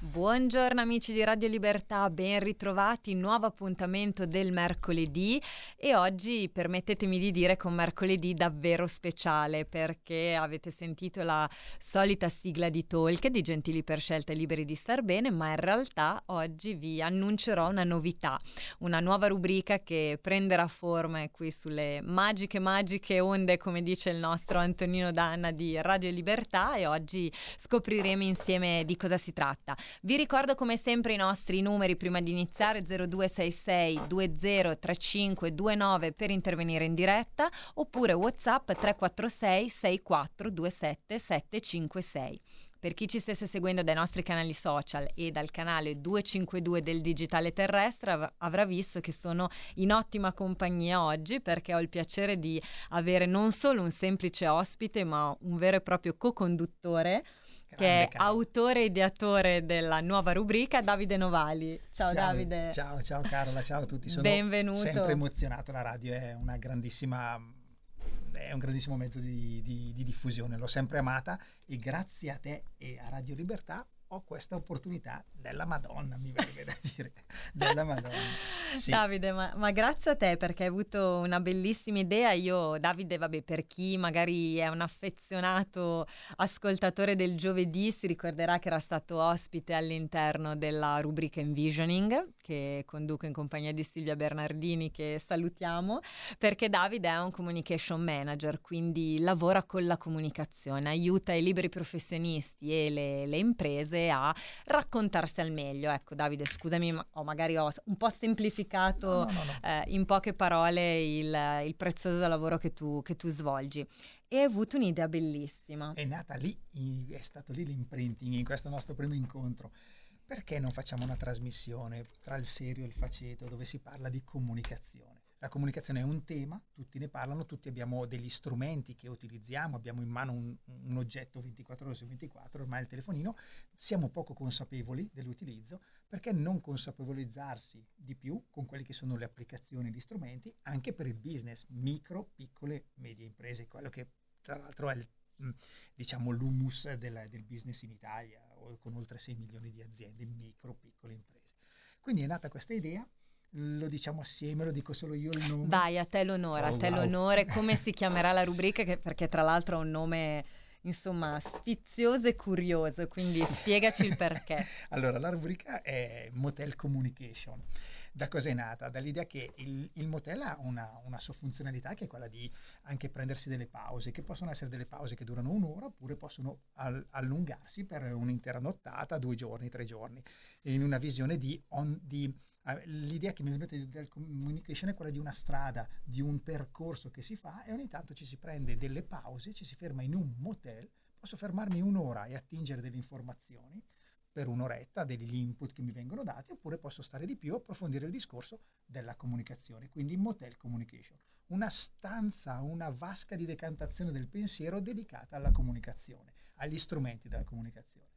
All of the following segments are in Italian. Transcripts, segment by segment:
Buongiorno amici di Radio Libertà, ben ritrovati, nuovo appuntamento del mercoledì e oggi permettetemi di dire con mercoledì davvero speciale perché avete sentito la solita sigla di Talk di Gentili per scelta e liberi di star bene, ma in realtà oggi vi annuncerò una novità, una nuova rubrica che prenderà forma qui sulle magiche magiche onde come dice il nostro Antonino Danna di Radio Libertà e oggi scopriremo insieme di cosa si tratta. Vi ricordo come sempre i nostri numeri prima di iniziare 0266 203529 per intervenire in diretta oppure WhatsApp 346 6427 756. Per chi ci stesse seguendo dai nostri canali social e dal canale 252 del Digitale Terrestre av- avrà visto che sono in ottima compagnia oggi perché ho il piacere di avere non solo un semplice ospite ma un vero e proprio co-conduttore che è Carlo. autore e ideatore della nuova rubrica, Davide Novali. Ciao, ciao, Davide. Ciao, ciao Carola, ciao a tutti. Sono Benvenuto. sempre emozionato, la radio è una grandissima è un grandissimo mezzo di, di, di diffusione, l'ho sempre amata e grazie a te e a Radio Libertà ho questa opportunità della Madonna, mi verrebbe da dire, della Madonna. Sì. Davide, ma, ma, grazie a te perché hai avuto una bellissima idea. Io, Davide, vabbè, per chi magari è un affezionato ascoltatore del giovedì, si ricorderà che era stato ospite all'interno della rubrica Envisioning, che conduco in compagnia di Silvia Bernardini, che salutiamo, perché Davide è un communication manager, quindi lavora con la comunicazione, aiuta i liberi professionisti e le, le imprese cose a raccontarsi al meglio. Ecco, Davide, scusami, ma ho magari ho un po' semplificato no, no, no, eh, in poche parole il, il prezioso lavoro che tu, che tu svolgi. E hai avuto un'idea bellissima. È nata lì, è stato lì l'imprinting in questo nostro primo incontro perché non facciamo una trasmissione tra il serio e il faceto dove si parla di comunicazione? La comunicazione è un tema, tutti ne parlano, tutti abbiamo degli strumenti che utilizziamo, abbiamo in mano un, un oggetto 24 ore su 24, ormai il telefonino, siamo poco consapevoli dell'utilizzo, perché non consapevolizzarsi di più con quelle che sono le applicazioni, gli strumenti, anche per il business, micro, piccole, medie imprese, quello che tra l'altro è il diciamo l'humus del, del business in Italia, con oltre 6 milioni di aziende, micro, piccole imprese. Quindi è nata questa idea lo diciamo assieme, lo dico solo io il nome. Vai, a te l'onore, oh, a te wow. l'onore. Come si chiamerà la rubrica? Che, perché tra l'altro ha un nome insomma sfizioso e curioso, quindi sì. spiegaci il perché. allora, la rubrica è Motel Communication. Da cosa è nata? Dall'idea che il, il motel ha una, una, sua funzionalità che è quella di anche prendersi delle pause, che possono essere delle pause che durano un'ora oppure possono al, allungarsi per un'intera nottata, due giorni, tre giorni, in una visione di, on, di l'idea che mi è venuta del communication è quella di una strada, di un percorso che si fa e ogni tanto ci si prende delle pause, ci si ferma in un motel, posso fermarmi un'ora e attingere delle informazioni per un'oretta, degli input che mi vengono dati, oppure posso stare di più e approfondire il discorso della comunicazione, quindi motel communication, una stanza, una vasca di decantazione del pensiero dedicata alla comunicazione, agli strumenti della comunicazione.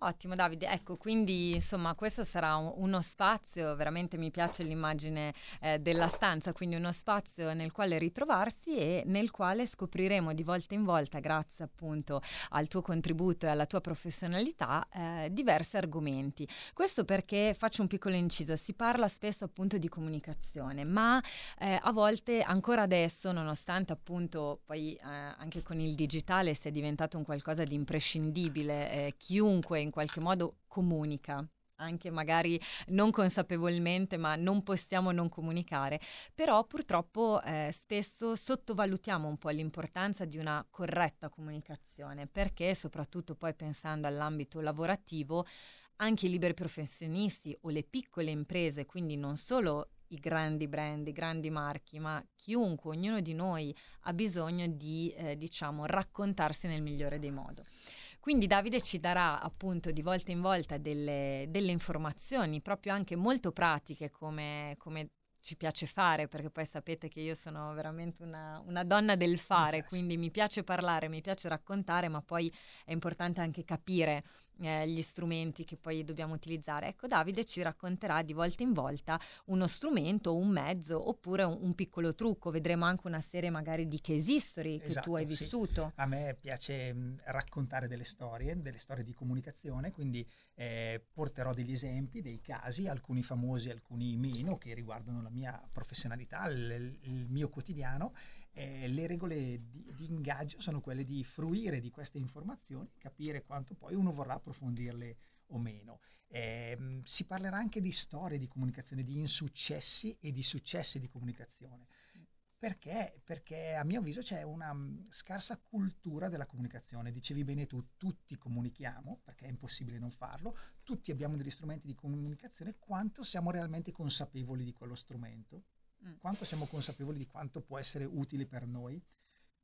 Ottimo Davide, ecco quindi insomma questo sarà un, uno spazio, veramente mi piace l'immagine eh, della stanza, quindi uno spazio nel quale ritrovarsi e nel quale scopriremo di volta in volta, grazie appunto al tuo contributo e alla tua professionalità, eh, diversi argomenti. Questo perché faccio un piccolo inciso, si parla spesso appunto di comunicazione, ma eh, a volte ancora adesso, nonostante appunto poi eh, anche con il digitale sia diventato un qualcosa di imprescindibile, eh, chiunque in qualche modo comunica anche magari non consapevolmente, ma non possiamo non comunicare, però purtroppo eh, spesso sottovalutiamo un po' l'importanza di una corretta comunicazione, perché soprattutto poi pensando all'ambito lavorativo, anche i liberi professionisti o le piccole imprese, quindi non solo i grandi brand, i grandi marchi, ma chiunque, ognuno di noi ha bisogno di, eh, diciamo, raccontarsi nel migliore dei modi. Quindi Davide ci darà appunto di volta in volta delle, delle informazioni proprio anche molto pratiche come, come ci piace fare, perché poi sapete che io sono veramente una, una donna del fare, quindi mi piace parlare, mi piace raccontare, ma poi è importante anche capire eh, gli strumenti che poi dobbiamo utilizzare. Ecco, Davide ci racconterà di volta in volta uno strumento, un mezzo oppure un, un piccolo trucco. Vedremo anche una serie magari di case history che Esatto, tu hai sì. vissuto. A me piace mh, raccontare delle storie, delle storie di comunicazione, quindi eh, porterò degli esempi, dei casi, alcuni famosi, alcuni meno, che riguardano la mia professionalità, il, il mio quotidiano. Eh, le regole di, di ingaggio sono quelle di fruire di queste informazioni, capire quanto poi uno vorrà approfondirle o meno. Ehm, si parlerà anche di storie di comunicazione, di insuccessi e di successi di comunicazione. Perché? Perché a mio avviso c'è una mh, scarsa cultura della comunicazione. Dicevi bene tu, tutti comunichiamo, perché è impossibile non farlo, tutti abbiamo degli strumenti di comunicazione, quanto siamo realmente consapevoli di quello strumento? Mm. Quanto siamo consapevoli di quanto può essere utile per noi?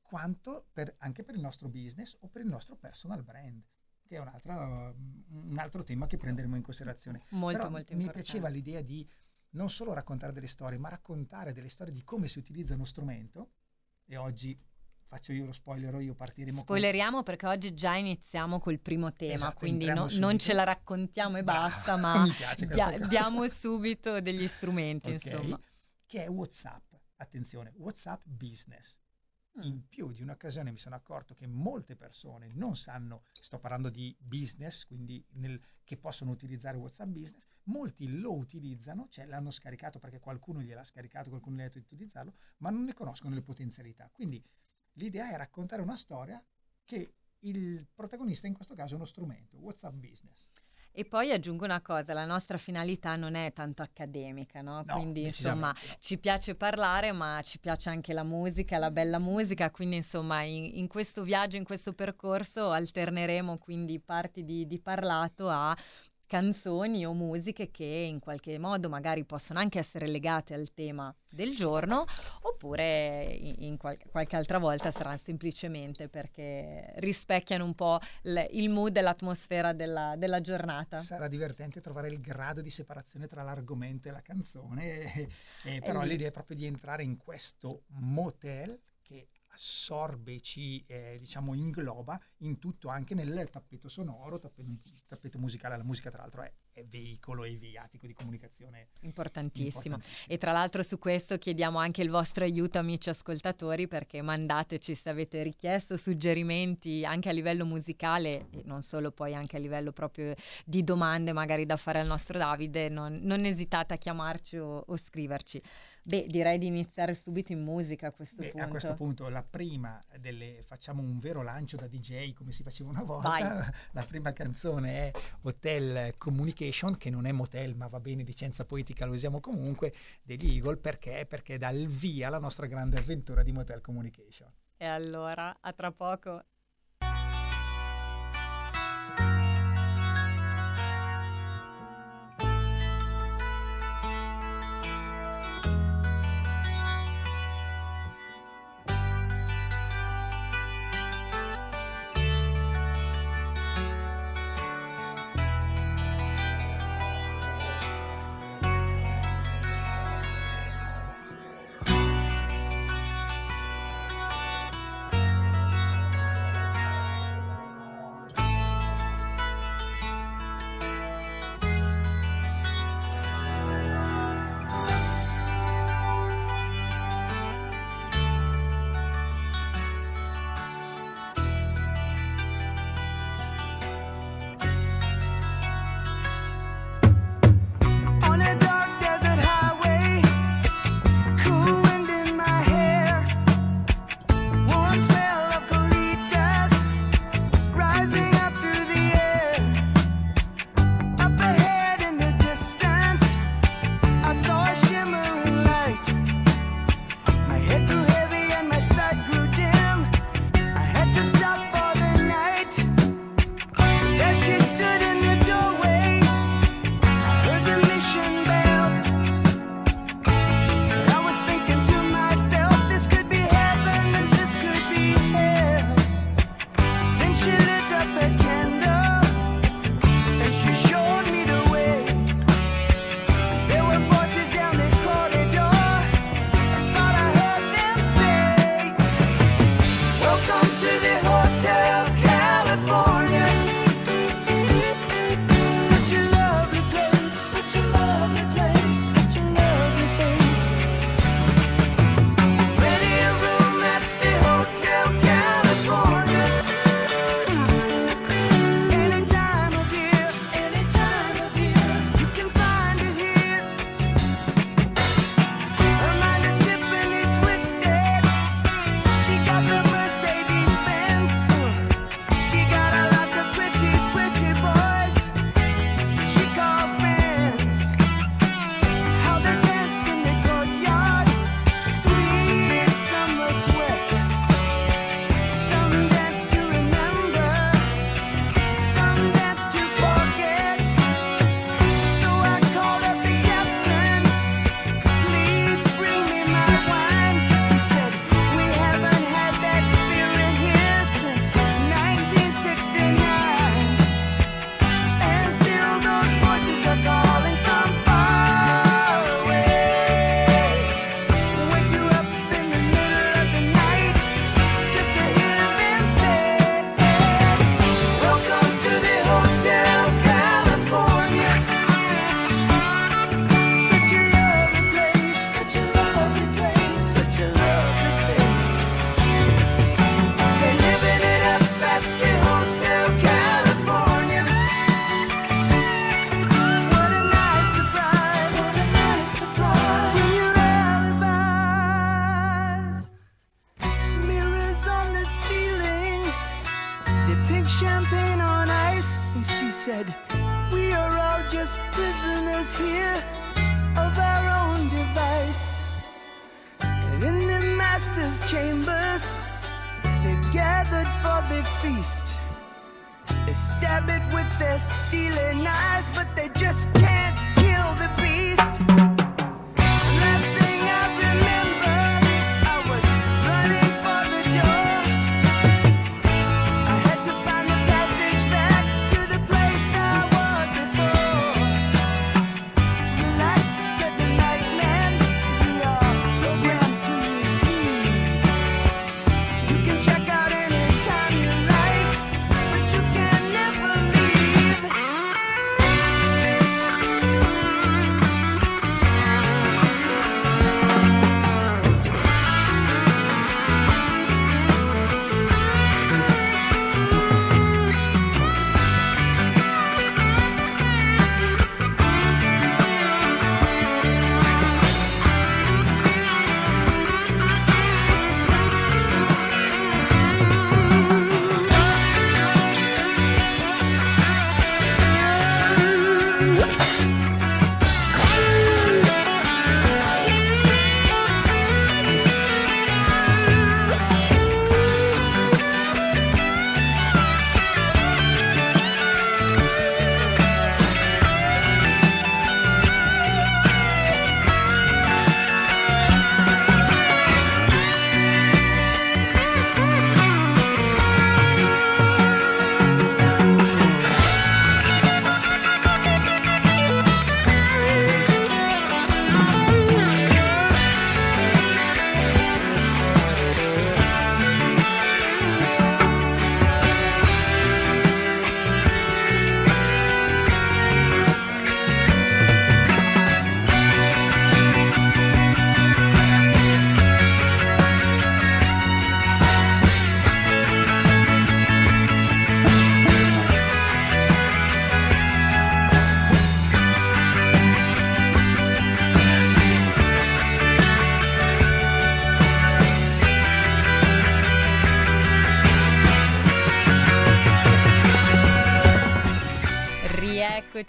Quanto per- anche per il nostro business o per il nostro personal brand? Che è un altro, un altro tema che prenderemo in considerazione. Molto, Però molto mi piaceva l'idea di non solo raccontare delle storie, ma raccontare delle storie di come si utilizza uno strumento. E oggi faccio io lo spoiler, io partiremo con- Spoileriamo perché oggi già iniziamo col primo tema, Esatto, quindi no- non ce la raccontiamo e basta, ma dia- diamo subito degli strumenti, Ok, insomma. Che è WhatsApp. Attenzione, WhatsApp Business. Mm. In più di un'occasione mi sono accorto che molte persone non sanno, sto parlando di business, quindi nel- che possono utilizzare WhatsApp Business, molti lo utilizzano, cioè l'hanno scaricato perché qualcuno gliel'ha scaricato, qualcuno gli ha detto di utilizzarlo, ma non ne conoscono le potenzialità. Quindi l'idea è raccontare una storia che il protagonista in questo caso è uno strumento, WhatsApp Business. E poi aggiungo una cosa, la nostra finalità non è tanto accademica, no? No, Quindi insomma ci piace parlare, ma ci piace anche la musica, la bella musica, quindi insomma in, in questo viaggio, in questo percorso alterneremo quindi parti di, di parlato a canzoni o musiche che in qualche modo magari possono anche essere legate al tema del giorno oppure in, in qual- qualche altra volta saranno semplicemente perché rispecchiano un po' l- il mood e l'atmosfera della, della giornata. Sarà divertente trovare il grado di separazione tra l'argomento e la canzone, e- e però lì. l'idea è proprio di entrare in questo motel che assorbe, ci eh, diciamo ingloba in tutto, anche nel tappeto sonoro, tappeto, tappeto musicale. La musica tra l'altro è, veicolo e viatico di comunicazione Importantissimo. importantissimo. E tra l'altro su questo chiediamo anche il vostro aiuto amici ascoltatori perché mandateci se avete richiesto suggerimenti anche a livello musicale e non solo poi anche a livello proprio di domande magari da fare al nostro Davide, non, non esitate a chiamarci o, o scriverci. Beh, direi di iniziare subito in musica a questo Beh, punto. a questo punto la prima delle facciamo un vero lancio da DJ come si faceva una volta. Vai. La prima canzone è Hotel Communication, che non è motel, ma va bene, licenza poetica lo usiamo comunque, degli Eagle perché? Perché dà il via alla nostra grande avventura di Motel Communication. E allora, a tra poco.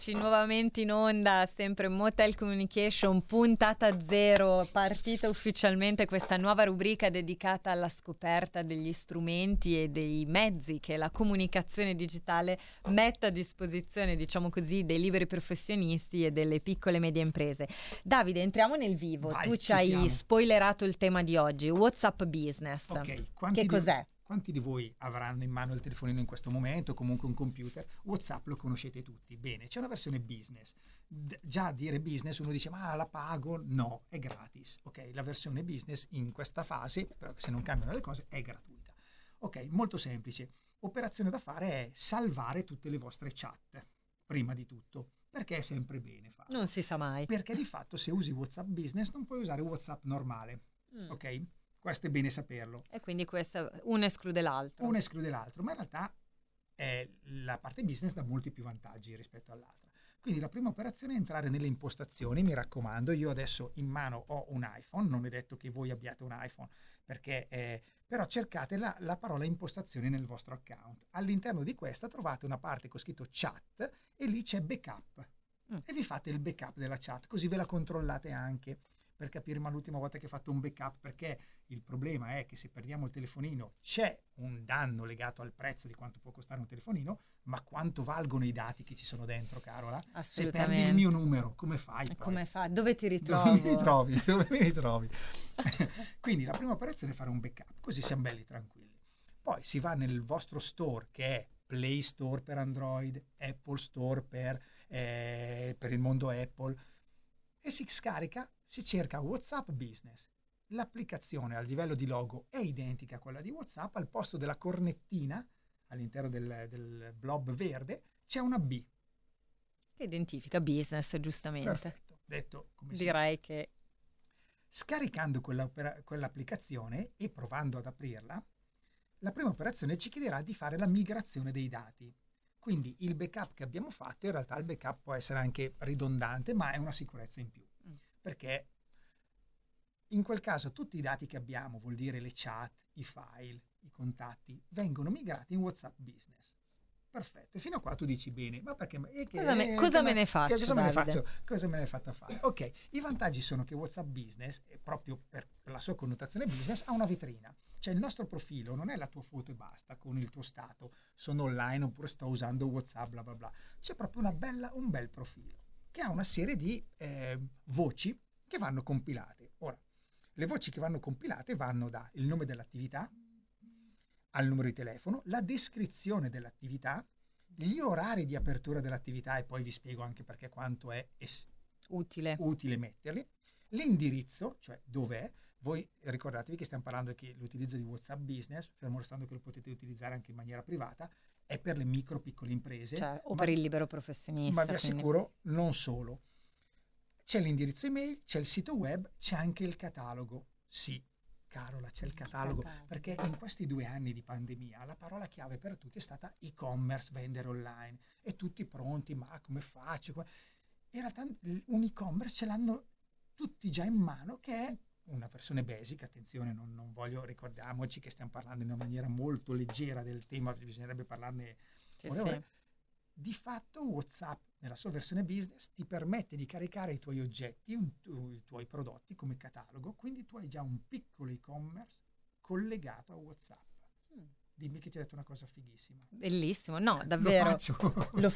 Rieccoci nuovamente in onda, sempre Motel Communication, puntata zero, partita ufficialmente questa nuova rubrica dedicata alla scoperta degli strumenti e dei mezzi che la comunicazione digitale mette a disposizione, diciamo così, dei liberi professionisti e delle piccole e medie imprese. Davide, entriamo nel vivo. Vai, tu ci ci hai siamo. spoilerato il tema di oggi, WhatsApp Business. Ok, quanti Che cos'è? Quanti di voi avranno in mano il telefonino in questo momento, comunque un computer? WhatsApp lo conoscete tutti. Bene, c'è una versione business. D- già a dire business uno dice ma la pago? No, è gratis. Ok, la versione business in questa fase, se non cambiano le cose, è gratuita. Ok, molto semplice. Operazione da fare è salvare tutte le vostre chat, prima di tutto, perché è sempre bene farlo. Non si sa mai. Perché di fatto se usi WhatsApp business non puoi usare WhatsApp normale. Mm. Ok? Questo è bene saperlo. E quindi questo uno esclude l'altro. Uno esclude l'altro, ma in realtà è la parte business dà molti più vantaggi rispetto all'altra. Quindi la prima operazione è entrare nelle impostazioni, mi raccomando, io adesso in mano ho un iPhone, non è detto che voi abbiate un iPhone, perché eh, però cercate la, la parola impostazioni nel vostro account. All'interno di questa trovate una parte con scritto chat e lì c'è backup. Mm. E vi fate il backup della chat, così ve la controllate anche per capire ma l'ultima volta che ho fatto un backup perché il problema è che se perdiamo il telefonino c'è un danno legato al prezzo di quanto può costare un telefonino ma quanto valgono i dati che ci sono dentro Carola se perdi il mio numero come fai poi? Come fa? Dove ti dove mi ritrovi? dove mi ritrovi? quindi la prima operazione è fare un backup così siamo belli tranquilli poi si va nel vostro store che è Play Store per Android Apple Store per, eh, per il mondo Apple e si scarica, si cerca WhatsApp Business. L'applicazione a livello di logo è identica a quella di WhatsApp, al posto della cornettina all'interno del, del blob verde c'è una B. Che identifica business, giustamente. Perfetto. Detto come si Direi che Scaricando quell'applicazione e provando ad aprirla, la prima operazione ci chiederà di fare la migrazione dei dati. Quindi il backup che abbiamo fatto, in realtà il backup può essere anche ridondante, ma è una sicurezza in più. Perché in quel caso tutti i dati che abbiamo, vuol dire le chat, i file, i contatti, vengono migrati in WhatsApp Business. Perfetto, e fino a qua tu dici bene, ma perché? e che- Cosa me- eh, cosa che- me ne faccio, Cosa me ne Davide? faccio? Cosa me ne hai fatto fare? Ok, i vantaggi sono che WhatsApp Business, eh, proprio per, la sua connotazione business, ha una vetrina. Cioè il nostro profilo non è la tua foto e basta con il tuo stato, sono online oppure sto usando WhatsApp, bla bla bla. C'è proprio una bella, un bel profilo che ha una serie di eh, voci che vanno compilate. Ora, le voci che vanno compilate vanno da il nome dell'attività al numero di telefono, la descrizione dell'attività, gli orari di apertura dell'attività e poi vi spiego anche perché quanto è es- Utile. utile metterli, l'indirizzo, cioè dov'è, voi ricordatevi che stiamo parlando che l'utilizzo di WhatsApp Business, fermo restando che lo potete utilizzare anche in maniera privata, è per le micro piccole imprese Cioè, o ma- per il libero professionista. ma vi quindi- assicuro non solo. C'è l'indirizzo email, c'è il sito web, c'è anche il catalogo. Sì, Carola, c'è il catalogo. catalogo. Perché in questi due anni di pandemia la parola chiave per tutti è stata e-commerce, vendere online. E tutti pronti, ma come faccio? In realtà un e-commerce ce l'hanno tutti già in mano, che è una versione basic. Attenzione, non, non voglio, ricordiamoci che stiamo parlando in una maniera molto leggera del tema, bisognerebbe parlarne Sì, ora. sì. Di fatto WhatsApp nella sua versione business ti permette di caricare i tuoi oggetti, un- tu- i tuoi prodotti come catalogo, quindi tu hai già un piccolo e-commerce collegato a WhatsApp. Mm. Dimmi che ti ho detto una cosa fighissima. Bellissimo, no, davvero. Lo faccio, Lo,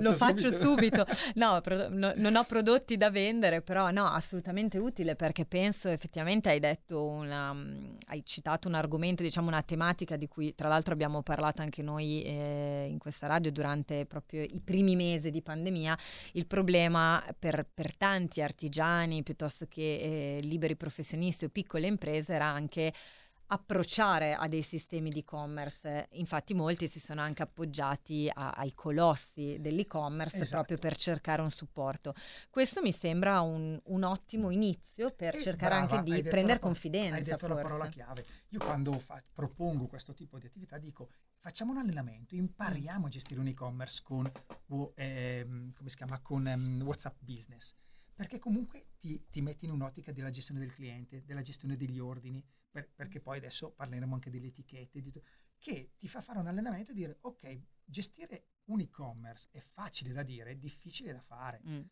lo faccio subito. No, pro- no, non ho prodotti da vendere, però no, assolutamente utile perché penso effettivamente hai detto una, mm, hai citato un argomento, diciamo una tematica di cui tra l'altro abbiamo parlato anche noi eh, in questa radio durante proprio i primi mesi di pandemia. Il problema per, per tanti artigiani piuttosto che eh, liberi professionisti o piccole imprese era anche approcciare a dei sistemi di e-commerce. Infatti molti si sono anche appoggiati a- ai colossi dell'e-commerce Esatto. proprio per cercare un supporto. Questo mi sembra un, un ottimo inizio per Eh, cercare brava, anche di prendere la confidenza. Hai detto la forse. parola chiave. Io quando fa- propongo questo tipo di attività dico facciamo un allenamento, impariamo a gestire un e-commerce con, o, ehm, come si chiama, con ehm, WhatsApp Business. Perché comunque ti, ti metti in un'ottica della gestione del cliente, della gestione degli ordini, per- perché poi adesso parleremo anche delle etichette, di che ti fa fare un allenamento e dire ok, gestire un e-commerce è facile da dire, è difficile da fare Mm.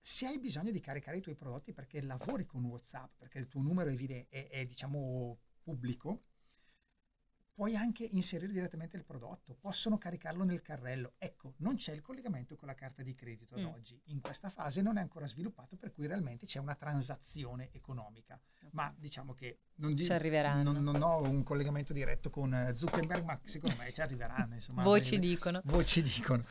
se hai bisogno di caricare i tuoi prodotti perché lavori con WhatsApp, perché il tuo numero è, è- è, diciamo pubblico, puoi anche inserire direttamente il prodotto, possono caricarlo nel carrello. Ecco, non c'è il collegamento con la carta di credito ad Mm. oggi. In questa fase non è ancora sviluppato, per cui realmente c'è una transazione economica. Ma diciamo che non, di- non, non ho un collegamento diretto con eh, Zuckerberg, ma secondo me ci arriveranno. Insomma, Voci breve- dicono. voci dicono.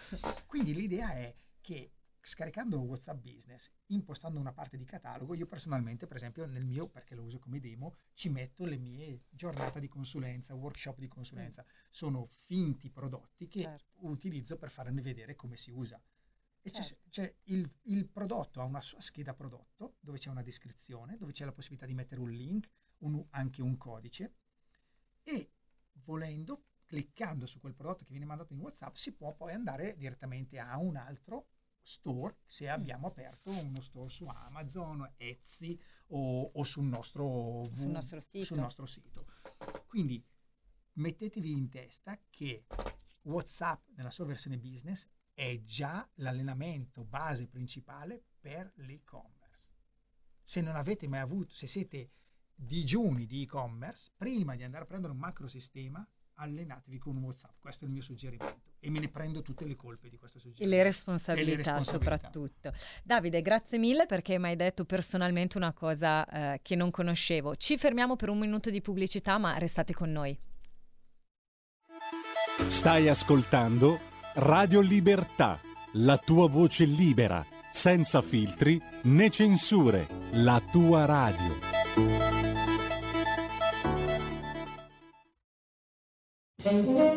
Quindi l'idea è che scaricando WhatsApp Business, impostando una parte di catalogo, io personalmente, per esempio, nel mio, perché lo uso come demo, ci metto le mie giornate di consulenza, workshop di consulenza. Sono finti prodotti che Certo. utilizzo per farmi vedere come si usa. E c'è, Certo. c'è il, il prodotto ha una sua scheda prodotto dove c'è una descrizione, dove c'è la possibilità di mettere un link, un- anche un codice e volendo, cliccando su quel prodotto che viene mandato in WhatsApp, si può poi andare direttamente a un altro store se abbiamo aperto uno store su Amazon, Etsy o, o sul, nostro v- Sul nostro sito. sul nostro sito. Quindi mettetevi in testa che WhatsApp nella sua versione business è già l'allenamento base principale per l'e-commerce. Se non avete mai avuto, se siete digiuni di e-commerce, prima di andare a prendere un macro sistema, allenatevi con WhatsApp. Questo è il mio suggerimento. E me ne prendo tutte le colpe di questo E suggerimento. le responsabilità, E le responsabilità. soprattutto. Davide, grazie mille perché mi hai detto personalmente una cosa eh, che non conoscevo. Ci fermiamo per un minuto di pubblicità, ma restate con noi. Stai ascoltando Radio Libertà, la tua voce libera, senza filtri né censure, la tua radio. Tutte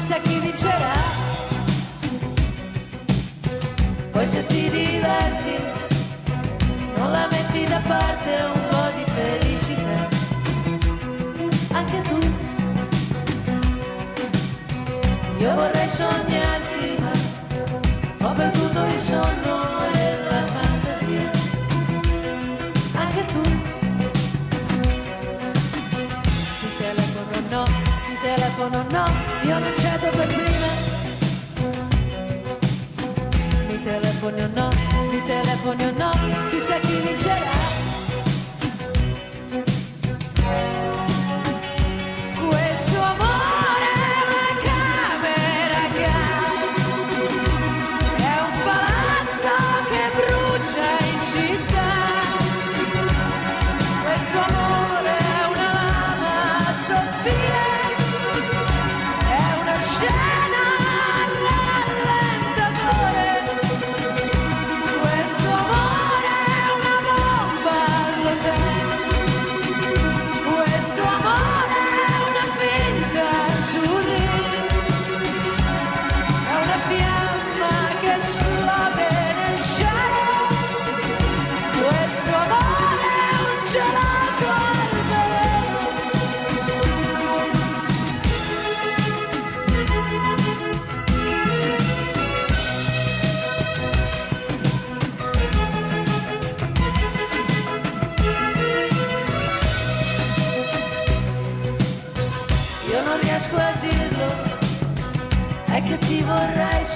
Chissà chi vincerà. Poi se ti diverti, non la metti da parte un po' di felicità. Anche tu, io vorrei sognarti, ma ho perduto il sonno e la fantasia. Anche tu. Ti telefono no, ti telefono no, Mi telefoni o no, mi telefoni o no, chissà chi vincerà.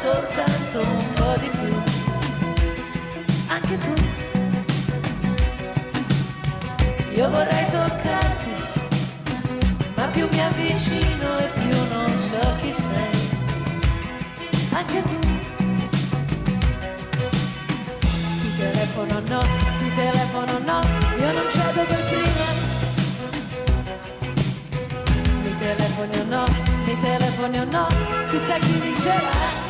Soltanto un po' di più. Anche tu. Io vorrei toccarti, ma più mi avvicino e più non so chi sei. Anche tu. Ti telefono no, ti telefono no, io non cedo per prima. Mi telefoni o no, mi telefoni o no, chissà chi vincerà.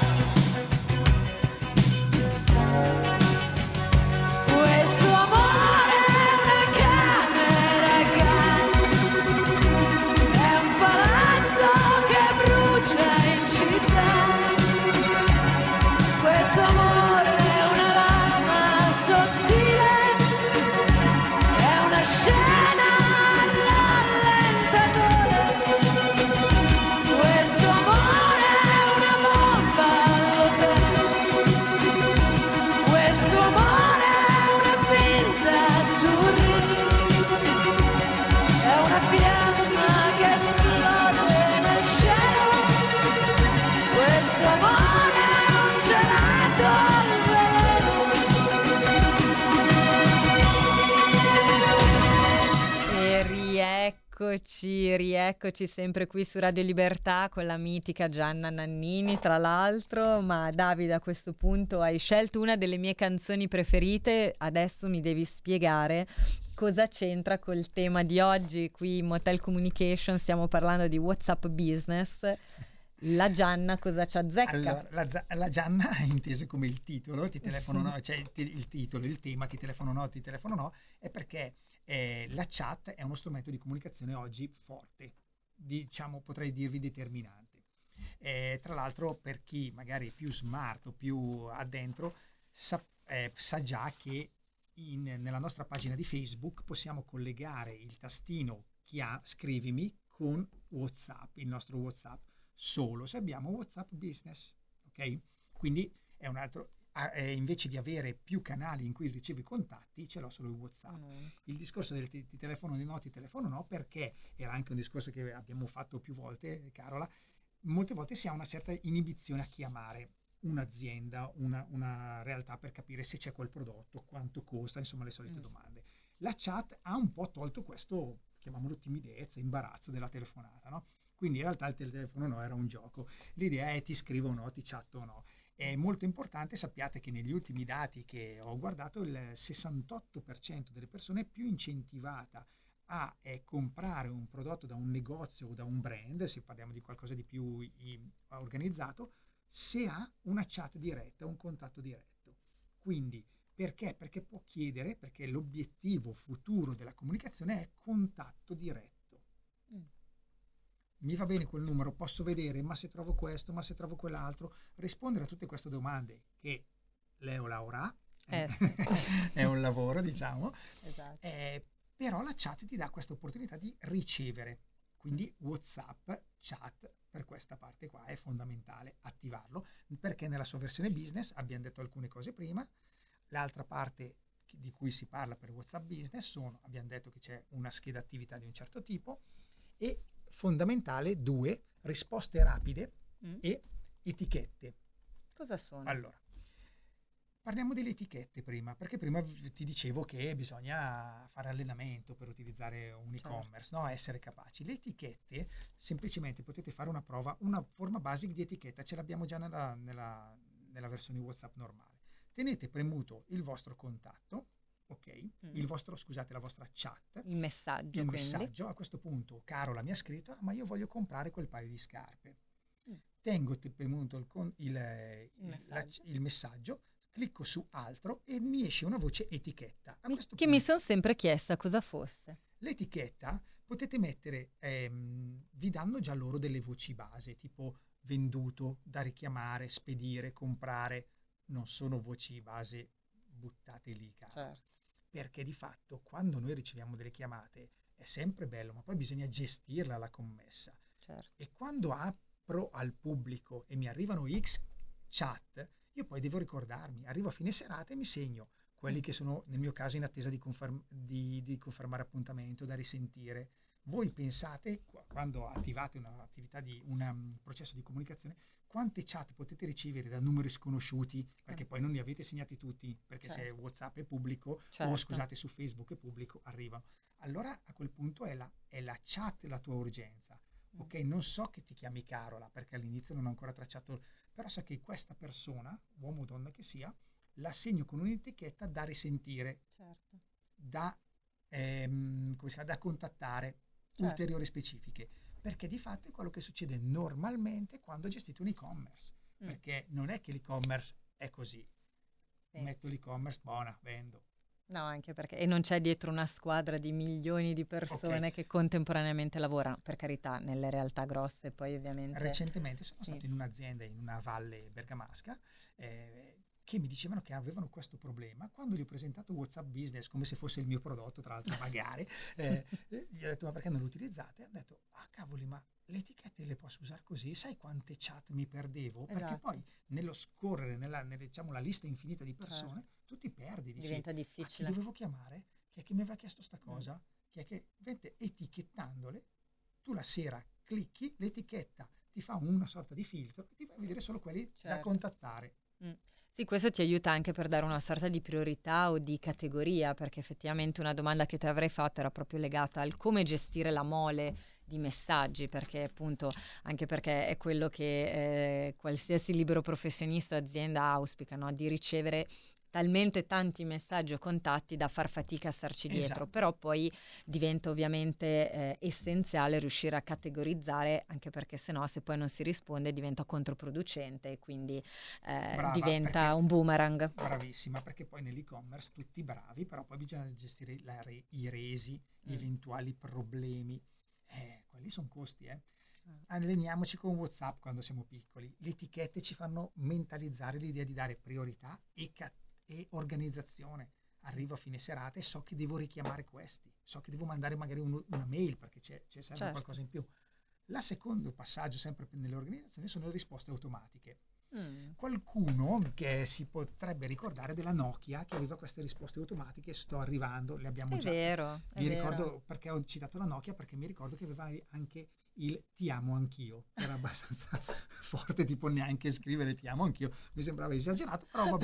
Rieccoci, rieccoci sempre qui su Radio Libertà con la mitica Gianna Nannini, tra l'altro. Ma Davide, a questo punto hai scelto una delle mie canzoni preferite, adesso mi devi spiegare cosa c'entra col tema di oggi. Qui in Motel Communication stiamo parlando di WhatsApp Business. La Gianna cosa ci azzecca? Allora, la, la Gianna, intesa come il titolo, ti telefono no, cioè ti- il titolo, il tema, ti telefono no, ti telefono no, è perché Eh, la chat è uno strumento di comunicazione oggi forte, diciamo potrei dirvi determinante. Eh, tra l'altro per chi magari è più smart o più addentro sa, eh, sa già che in- nella nostra pagina di Facebook possiamo collegare il tastino chia- scrivimi con WhatsApp, il nostro WhatsApp, solo se abbiamo WhatsApp Business. Ok? Quindi è un altro. Eh, invece di avere più canali in cui ricevi contatti, ce l'ho solo in WhatsApp. Mm. Il discorso del ti, ti telefono di no, ti telefono no, perché era anche un discorso che abbiamo fatto più volte, Carola, molte volte si ha una certa inibizione a chiamare un'azienda, una, una realtà per capire se c'è quel prodotto, quanto costa, insomma le solite Mm. domande. La chat ha un po' tolto questo, chiamiamolo timidezza, imbarazzo della telefonata, no? Quindi in realtà il telefono no era un gioco. L'idea è ti scrivo o no, ti chatto o no. È molto importante, sappiate che negli ultimi dati che ho guardato il 68% delle persone è più incentivata a eh, comprare un prodotto da un negozio o da un brand, se parliamo di qualcosa di più i- organizzato, se ha una chat diretta, un contatto diretto. Quindi perché? Perché può chiedere, perché l'obiettivo futuro della comunicazione è contatto diretto. Mi va bene quel numero, posso vedere, ma se trovo questo, ma se trovo quell'altro, rispondere a tutte queste domande che Leo Laura Eh sì. è un lavoro, diciamo, Esatto. eh, però la chat ti dà questa opportunità di ricevere. Quindi WhatsApp, chat, per questa parte qua è fondamentale attivarlo, perché nella sua versione business abbiamo detto alcune cose prima, l'altra parte di cui si parla per WhatsApp business sono, abbiamo detto che c'è una scheda attività di un certo tipo e fondamentale due, risposte rapide Mm. e etichette. Cosa sono? Allora, parliamo delle etichette prima, perché prima ti dicevo che bisogna fare allenamento per utilizzare un Certo. e-commerce, no? essere capaci. Le etichette, semplicemente potete fare una prova, una forma basic di etichetta, ce l'abbiamo già nella, nella- nella versione WhatsApp normale. Tenete premuto il vostro contatto, ok? Mm. Il vostro, scusate, la vostra chat, Il messaggio, il messaggio. A questo punto Carola mi ha scritto, "Ah, ma io voglio comprare quel paio di scarpe. Mm. Tengo te- premuto il, con- il, Il il- la- messaggio. il messaggio, clicco su altro e mi esce una voce etichetta. Mi- Che mi punto, sono sempre chiesta cosa fosse. l'etichetta potete mettere, ehm, vi danno già loro delle voci base, tipo venduto, da richiamare, spedire, comprare. Non sono voci base buttate lì, Carola Certo. Perché di fatto quando noi riceviamo delle chiamate è sempre bello, ma poi bisogna gestirla la commessa. certo. E quando apro al pubblico e mi arrivano X chat, io poi devo ricordarmi, arrivo a fine serata e mi segno quelli che sono nel mio caso in attesa di, conferm- di- di confermare appuntamento, da risentire. Voi pensate, qu- quando attivate un'attività di un um, processo di comunicazione, quante chat potete ricevere da numeri sconosciuti, perché poi non li avete segnati tutti, perché se Certo. WhatsApp è pubblico Certo. o scusate su Facebook è pubblico, arrivano. Allora a quel punto è la, è la chat la tua urgenza. Mm. Ok, non so che ti chiami Carola, perché all'inizio non ho ancora tracciato, però so che questa persona, uomo o donna che sia, la segno con un'etichetta da risentire, certo. da, ehm, come si chiama, da contattare, Certo. ulteriori specifiche. Perché di fatto è quello che succede normalmente quando gestite un e-commerce. Mm. Perché non è che l'e-commerce è così. Sì. Metto l'e-commerce, buona, vendo. No, anche perché e non c'è dietro una squadra di milioni di persone Ok. che contemporaneamente lavorano, per carità, nelle realtà grosse, poi ovviamente Recentemente sono Sì. stato in un'azienda in una valle bergamasca eh, che mi dicevano che avevano questo problema. Quando gli ho presentato WhatsApp Business come se fosse il mio prodotto, tra l'altro magari, eh, eh, gli ho detto ma perché non lo utilizzate? Hanno detto ah cavoli ma le etichette le posso usare così? Sai quante chat mi perdevo? Perché Esatto. poi nello scorrere, nella nelle, diciamo, la lista infinita di persone, tu ti perdi. Dici, diventa "Ah, chi difficile. dovevo chiamare? Chi è che mi aveva chiesto sta Mm. cosa? Chi è che... Vedete, etichettandole, tu la sera clicchi, l'etichetta ti fa una sorta di filtro e ti fa vedere solo quelli da Certo. Contattare. Sì, questo ti aiuta anche per dare una sorta di priorità o di categoria, perché effettivamente una domanda che ti avrei fatto era proprio legata al come gestire la mole di messaggi, perché appunto anche perché è quello che eh, qualsiasi libero professionista o azienda auspica, no? di ricevere talmente tanti messaggi o contatti da far fatica a starci dietro, Esatto. però poi diventa ovviamente eh, essenziale riuscire a categorizzare, anche perché sennò se poi non si risponde diventa controproducente e quindi eh, Brava, diventa perché- un boomerang. Bravissima, perché poi nell'e-commerce tutti bravi, però poi bisogna gestire re- i resi, gli Mm. eventuali problemi. Eh, quelli sono costi, eh. Mm. Alleniamoci con WhatsApp quando siamo piccoli. Le etichette ci fanno mentalizzare l'idea di dare priorità e, ca- e organizzazione. Arrivo a fine serata e so che devo richiamare questi, so che devo mandare magari uno- una mail perché c'è, c'è serve Certo. qualcosa in più. La secondo passaggio, sempre nelle organizzazioni, sono le risposte automatiche Mm. qualcuno che si potrebbe ricordare della Nokia che aveva queste risposte automatiche sto arrivando le abbiamo È già vero, è mi vero. ricordo perché ho citato la Nokia perché mi ricordo che aveva anche il ti amo anch'io era abbastanza forte tipo neanche scrivere ti amo anch'io mi sembrava esagerato però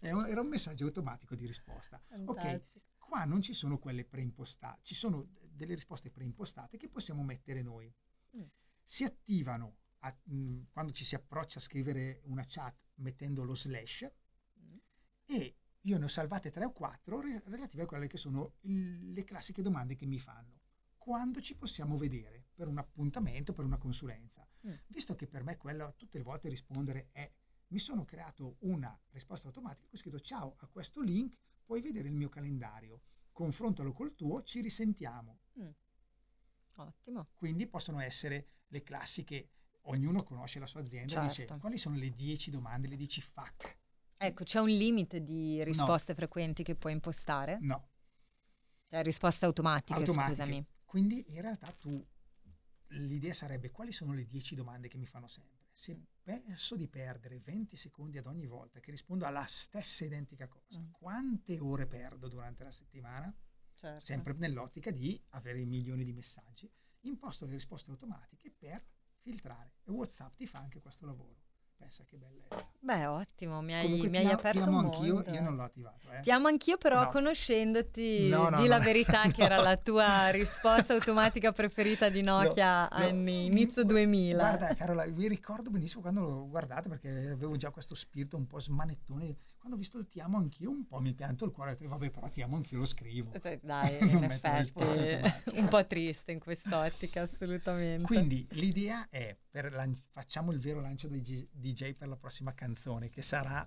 è un- era un messaggio automatico di risposta ok Fantastico. qua non ci sono quelle preimpostate ci sono delle risposte preimpostate che possiamo mettere noi Mm. si attivano a- mh, quando ci si approccia a scrivere una chat mettendo lo slash Mm. e io ne ho salvate tre o quattro re- relative a quelle che sono il- le classiche domande che mi fanno. Quando ci possiamo vedere per un appuntamento, per una consulenza? Mm. Visto che per me quello tutte le volte rispondere è mi sono creato una risposta automatica, ho scritto ciao a questo link, puoi vedere il mio calendario, confrontalo col tuo, ci risentiamo. Ottimo. Quindi possono essere le classiche, ognuno conosce la sua azienda, dice Certo. quali sono le 10 domande, le 10 FAC. Ecco, c'è un limite di risposte frequenti che puoi impostare? No, Cioè, risposte automatiche, automatiche. scusami. Quindi in realtà tu l'idea sarebbe quali sono le 10 domande che mi fanno sempre. Se penso di perdere 20 secondi ad ogni volta che rispondo alla stessa identica cosa, Mm. quante ore perdo durante la settimana? Certo. Sempre nell'ottica di avere milioni di messaggi, imposto le risposte automatiche per filtrare e WhatsApp ti fa anche questo lavoro. Pensa che bellezza. Beh, ottimo, mi hai, Comunque mi hai aperto ti amo un anch'io, mondo. io non l'ho attivato. Eh. Ti amo anch'io, però No. conoscendoti, No, no, di la verità che era la tua risposta automatica preferita di Nokia anni inizio 2000. Guarda, Carola, mi ricordo benissimo quando l'ho guardato perché avevo già questo spirito un po' smanettone. Quando ho visto il ti amo anch'io, un po' mi pianto il cuore. Ho detto, vabbè, però ti amo anch'io, lo scrivo. Eh, Dai, in effetti un po' triste in quest'ottica, assolutamente. Quindi l'idea è, per lan- facciamo il vero lancio dei G- DJ per la prossima canzone, che sarà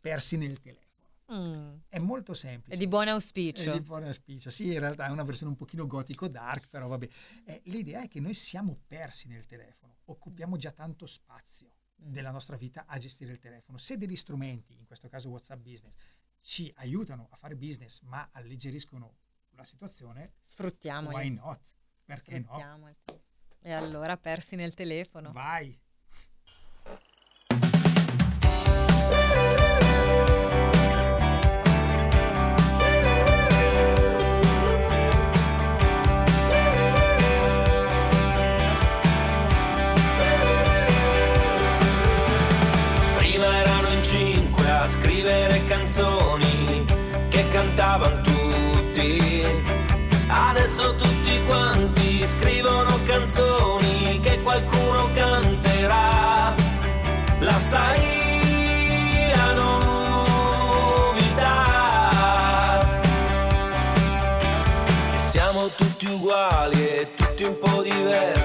Persi nel telefono. Mm, È molto semplice. È di buon auspicio. È di buon auspicio. Sì, in realtà è una versione un pochino gotico dark, però vabbè. Eh, l'idea è che noi siamo persi nel telefono, occupiamo già tanto spazio Mm. della nostra vita a gestire il telefono. Se degli strumenti, in questo caso WhatsApp Business, ci aiutano a fare business, ma alleggeriscono la situazione, Sfruttiamoli. why not? Perché no? E allora persi nel telefono. Vai! Canzoni che cantavano tutti. Adesso tutti quanti scrivono canzoni che qualcuno canterà. La sai la novità? Siamo tutti uguali e tutti un po' diversi,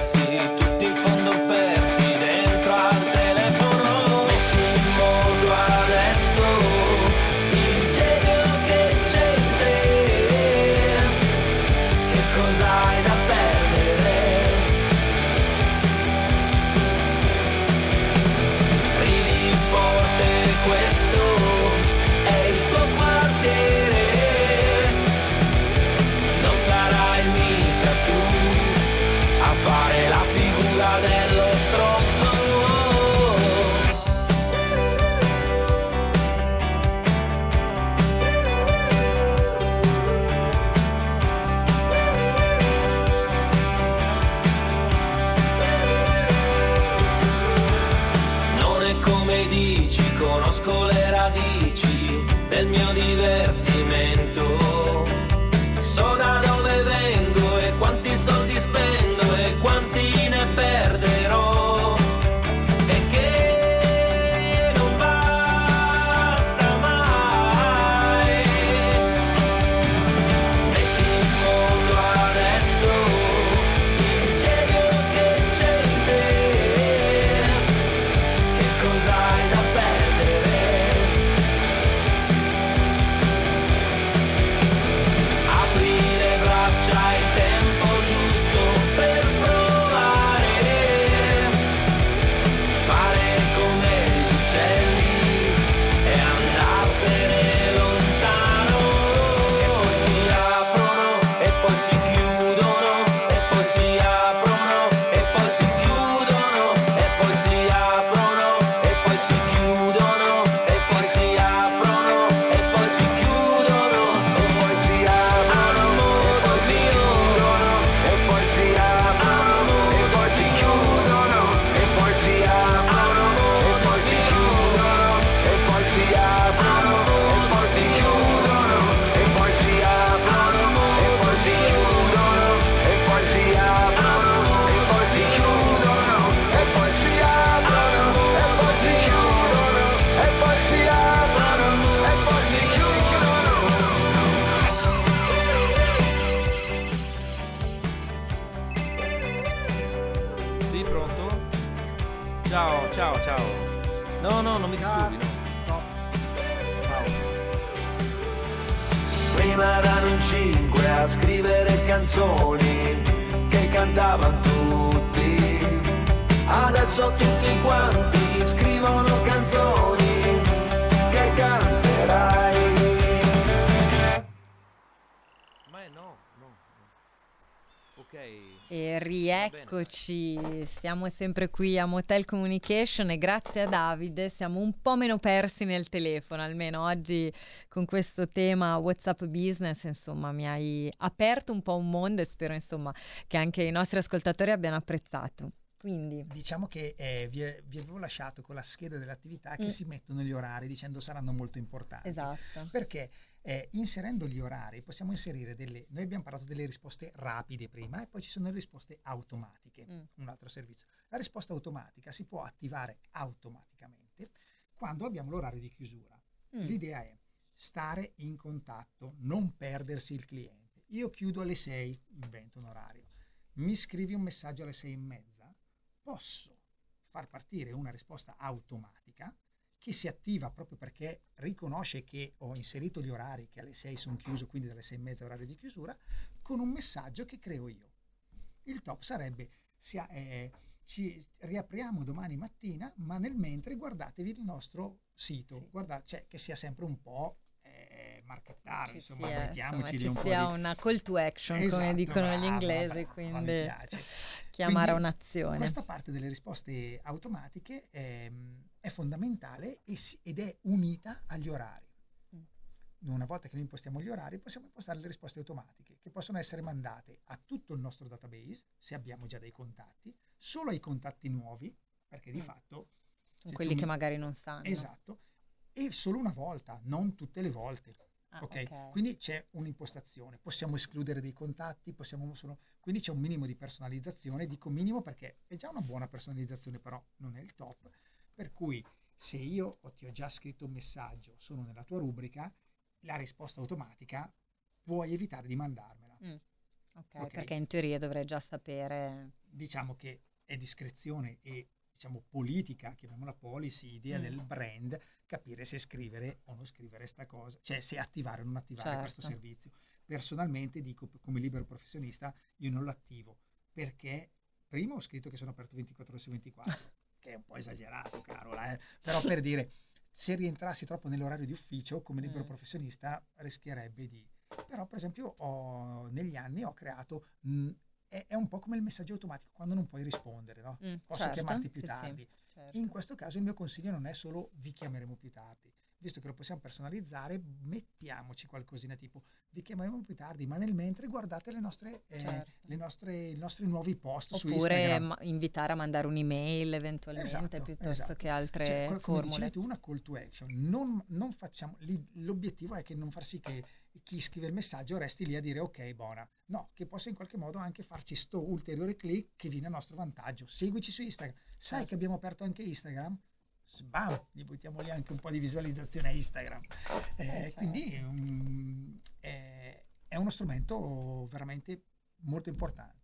siamo sempre qui a Motel Communication e grazie a Davide siamo un po' meno persi nel telefono, almeno oggi con questo tema WhatsApp Business, insomma, mi hai aperto un po' un mondo e spero insomma che anche i nostri ascoltatori abbiano apprezzato. Quindi, Diciamo che eh, vi, vi avevo lasciato con la scheda dell'attività che Mm. si mettono gli orari dicendo saranno molto importanti. esatto. Perché eh, inserendo gli orari possiamo inserire delle... Noi abbiamo parlato delle risposte rapide prima e poi ci sono le risposte automatiche, Mm. un altro servizio. La risposta automatica si può attivare automaticamente quando abbiamo l'orario di chiusura. Mm. L'idea è stare in contatto, non perdersi il cliente. Io chiudo alle 6, invento un orario. Mi scrivi un messaggio alle 6 e mezza, posso far partire una risposta automatica che si attiva proprio perché riconosce che ho inserito gli orari che alle 6 sono chiuso, quindi dalle 6 e mezza orario di chiusura, con un messaggio che creo io. Il top sarebbe, sia- eh, ci riapriamo domani mattina, ma nel mentre guardatevi il nostro sito, Sì. guarda, cioè, che sia sempre un po' eh, marchettaro, Ci insomma, sia, mettiamoci insomma, ci un sia di... una call to action, come Esatto, dicono gli brava, inglesi, brava, quindi chiamare Quindi un'azione. Questa parte delle risposte automatiche ehm, è fondamentale ed è unita agli orari. Mm. Una volta che noi impostiamo gli orari, possiamo impostare le risposte automatiche che possono essere mandate a tutto il nostro database, se abbiamo già dei contatti, solo ai contatti nuovi, perché di Mm. fatto... se tu quelli che magari non sanno. Esatto. E solo una volta, non tutte le volte. Ah, ok? ok. Quindi c'è un'impostazione, possiamo escludere dei contatti, possiamo solo... quindi c'è un minimo di personalizzazione, dico minimo perché è già una buona personalizzazione, però non è il top, per cui se io ti ho già scritto un messaggio, sono nella tua rubrica, la risposta automatica puoi evitare di mandarmela. Mm. Ok, Ok. perché in teoria dovrei già sapere. Diciamo che è discrezione e diciamo politica, chiamiamola policy, idea Mm. del brand, capire se scrivere o non scrivere sta cosa, cioè se attivare o non attivare Certo. questo servizio. Personalmente dico come libero professionista io non lo attivo perché prima ho scritto che sono aperto 24 ore su 24, che è un po' esagerato, Carola, eh? però per dire se rientrassi troppo nell'orario di ufficio come libero Mm. professionista rischierebbe di... Però per esempio ho- negli anni ho creato... mh, è, è un po' come il messaggio automatico quando non puoi rispondere, no? Mm, Posso certo, chiamarti più sì, sì, tardi. certo. In questo caso il mio consiglio non è solo vi chiameremo più tardi, visto che lo possiamo personalizzare, mettiamoci qualcosina tipo vi chiameremo più tardi, ma nel mentre guardate le nostre, eh, Certo. le nostre- i nostri nuovi post Oppure ma- invitare a mandare un'email eventualmente Esatto, piuttosto esatto. che altre Cioè, co- come formule. dicevi tu, una call to action. Non, non facciamo, l'obiettivo è che non far sì che chi scrive il messaggio resti lì a dire ok, buona. No, che possa in qualche modo anche farci sto ulteriore click che viene a nostro vantaggio. Seguici su Instagram. Sai Certo. che abbiamo aperto anche Instagram? Bam, gli buttiamo lì anche un po' di visualizzazione a Instagram. Eh, certo. Quindi mm, è, è uno strumento veramente molto importante.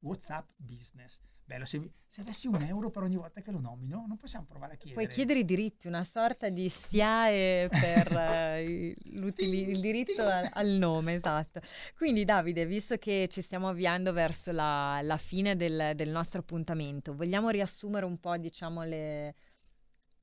WhatsApp Business. Bello, se, se avessi un euro per ogni volta che lo nomino, non possiamo provare a chiedere. Puoi chiedere i diritti, una sorta di SIAE per eh, il diritto al, al nome, esatto. Quindi Davide, visto che ci stiamo avviando verso la, la fine del, del nostro appuntamento, vogliamo riassumere un po', diciamo, le,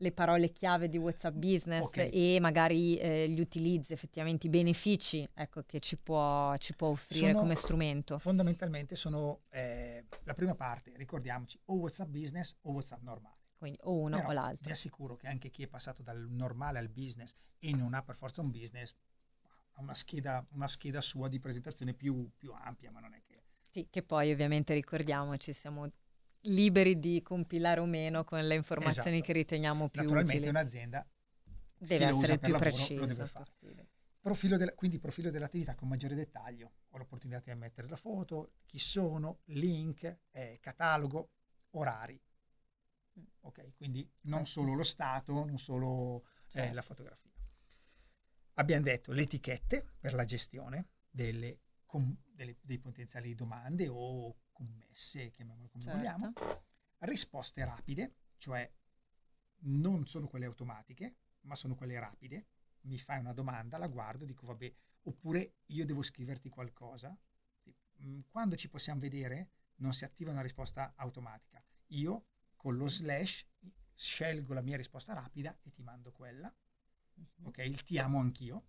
le parole chiave di WhatsApp Business Ok. e magari eh, gli utilizzi, effettivamente i benefici ecco, che ci può, ci può offrire Sono- come strumento. Fondamentalmente sono eh, la prima parte, ricordiamoci, o WhatsApp Business o WhatsApp normale. Quindi o uno Però o Vi l'altro. assicuro che anche chi è passato dal normale al business e non ha per forza un business ha una scheda, una scheda sua di presentazione più, più ampia, ma non è che... Sì, che poi ovviamente ricordiamoci, siamo liberi di compilare o meno con le informazioni Esatto. che riteniamo più Naturalmente utili. un'azienda Deve essere più possibile. Profilo del- quindi profilo dell'attività con maggiore dettaglio. Ho l'opportunità di mettere la foto, chi sono, link, eh, catalogo, orari. Mm. Ok, quindi non solo lo stato, non solo eh, Certo. la fotografia. Abbiamo detto le etichette per la gestione delle, com- delle- dei potenziali domande o commesse, chiamiamole come Certo. vogliamo. Risposte rapide, cioè non sono quelle automatiche, ma sono quelle rapide. Mi fai una domanda, la guardo, dico vabbè, oppure io devo scriverti qualcosa. Mm, Quando ci possiamo vedere non si attiva una risposta automatica. Io con lo slash scelgo la mia risposta rapida e ti mando quella. Ok, il ti amo anch'io,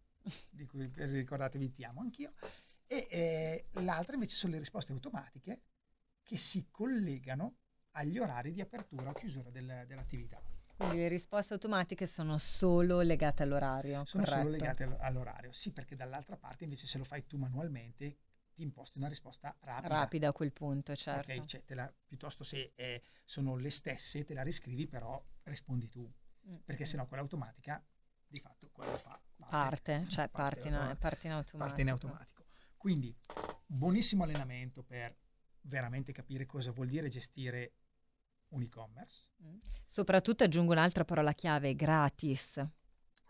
cui ricordatevi ti amo anch'io. E eh, l'altra invece sono le risposte automatiche che si collegano agli orari di apertura o chiusura del- dell'attività. Quindi le risposte automatiche sono solo legate all'orario. Sono solo corretto? legate all- all'orario. Sì, perché dall'altra parte invece se lo fai tu manualmente ti imposti una risposta rapida. Rapida a quel punto, certo. Ok, cioè la- piuttosto se eh, sono le stesse te la riscrivi però rispondi tu. Mm, Perché mm. sennò quella automatica di fatto quella fa Parte, cioè parte in, automatico. parte in automatico. parte in automatico. Quindi buonissimo allenamento per veramente capire cosa vuol dire gestire un e-commerce. Mm. Soprattutto aggiungo un'altra parola chiave, gratis.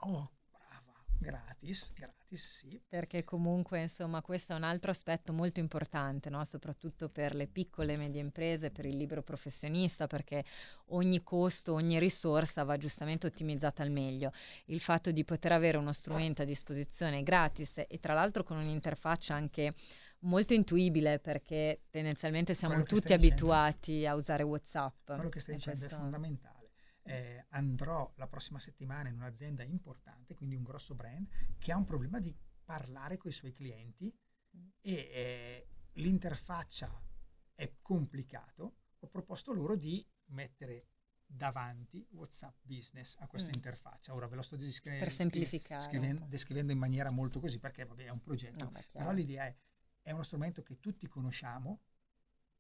Oh, brava, gratis, gratis, sì. Perché comunque, insomma, questo è un altro aspetto molto importante, no? soprattutto per le piccole e medie imprese, per il libero professionista, perché ogni costo, ogni risorsa va giustamente ottimizzata al meglio. Il fatto di poter avere uno strumento a disposizione gratis e tra l'altro con un'interfaccia anche molto intuibile, perché tendenzialmente siamo Quello tutti stai dicendo. abituati a usare WhatsApp. Quello che stai dicendo questo- è fondamentale. Eh, andrò la prossima settimana in un'azienda importante, quindi un grosso brand, che ha un problema di parlare con i suoi clienti e eh, l'interfaccia è complicato. Ho proposto loro di mettere davanti WhatsApp Business a questa Mm. interfaccia. Ora ve lo sto descri- Per scri- semplificare. scriven- un po'. descrivendo in maniera molto così perché vabbè, è un progetto. No, Però l'idea è, è uno strumento che tutti conosciamo,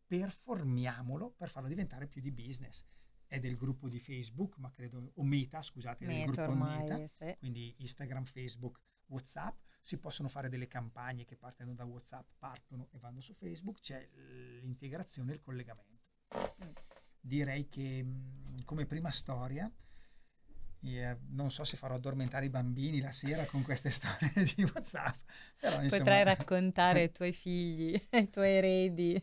performiamolo per farlo diventare più di business. È del gruppo di Facebook, ma credo, o Meta, scusate, è del Meta gruppo ormai, Meta, sì. quindi Instagram, Facebook, WhatsApp. Si possono fare delle campagne che partono da WhatsApp, partono e vanno su Facebook, c'è l'integrazione e il collegamento. Mm. Direi che mh, come prima storia, eh, non so se farò addormentare i bambini la sera con queste storie di WhatsApp, però insomma... Potrai raccontare ai tuoi figli, ai tuoi eredi,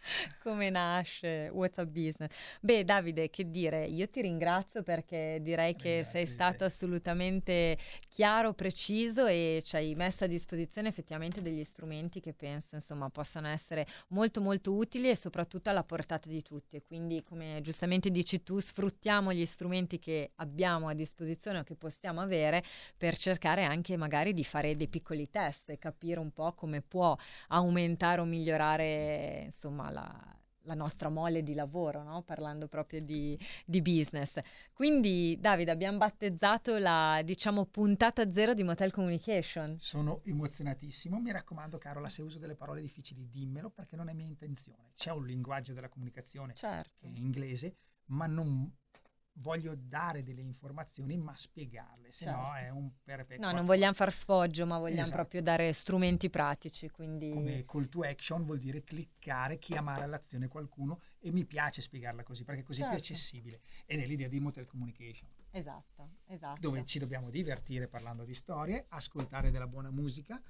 come nasce WhatsApp Business. Beh, Davide, che dire, io ti ringrazio perché direi che Ringrazio sei stato assolutamente chiaro, preciso e ci hai messo a disposizione effettivamente degli strumenti che penso, insomma, possano essere molto molto utili e soprattutto alla portata di tutti. E quindi, come giustamente dici tu, sfruttiamo gli strumenti che abbiamo a disposizione o che possiamo avere per cercare anche magari di fare dei piccoli test e capire un po' come può aumentare o migliorare insomma la, la nostra mole di lavoro, no? parlando proprio di, di business. Quindi Davide abbiamo battezzato la diciamo puntata zero di Motel Communication. Sono emozionatissimo. Mi raccomando, Carola, se uso delle parole difficili, dimmelo perché non è mia intenzione. C'è un linguaggio della comunicazione Certo. che è inglese, ma non voglio dare delle informazioni, ma spiegarle, se no Certo. è un perpetuo. No, non vogliamo far sfoggio, ma vogliamo Esatto. proprio dare strumenti pratici, quindi Come call to action vuol dire cliccare, chiamare all'azione qualcuno e mi piace spiegarla così perché così è Certo. più accessibile. Ed è l'idea di Motel Communication, esatto, esatto. dove ci dobbiamo divertire parlando di storie, ascoltare della buona musica.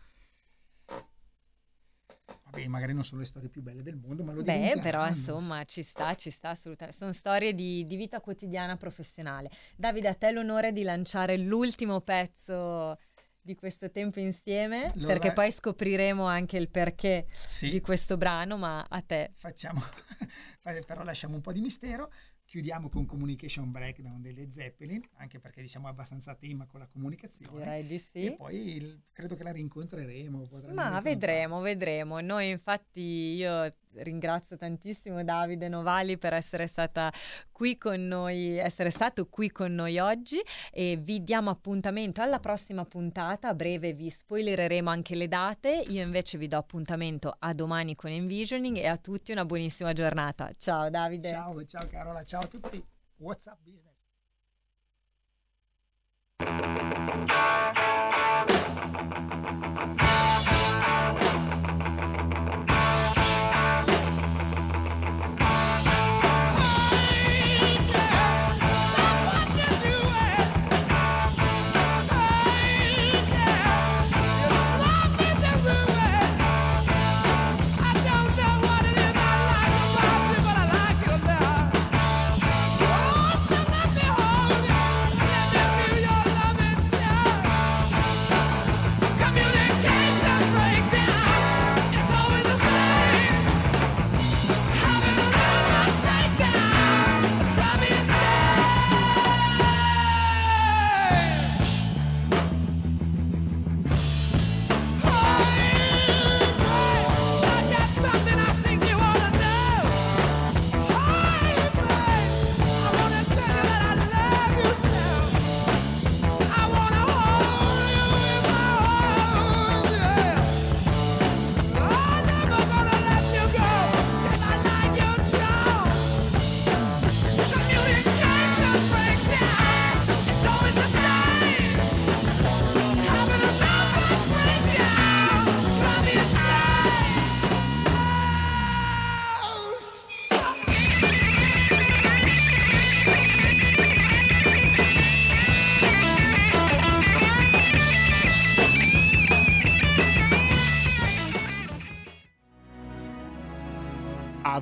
Vabbè, magari non sono le storie più belle del mondo, ma lo Beh, però insomma ci sta, ci sta assolutamente. Sono storie di, di vita quotidiana professionale. Davide, a te l'onore di lanciare l'ultimo pezzo di questo tempo insieme, Lo perché poi scopriremo anche il perché Sì. di questo brano, ma a te. facciamo, fa- però lasciamo un po' di mistero. Chiudiamo con Communication Breakdown delle Zeppelin, anche perché diciamo abbastanza a tema con la comunicazione. Direi di E sì. poi il- credo che la rincontreremo. Ma vedremo, vedremo. Noi infatti io ringrazio tantissimo Davide Novali per essere stata qui con noi, essere stato qui con noi oggi e vi diamo appuntamento alla prossima puntata. A breve vi spoilereremo anche le date. Io invece vi do appuntamento a domani con Envisioning e a tutti una buonissima giornata. Ciao Davide. Ciao, ciao Carola, ciao a tutti. WhatsApp Business.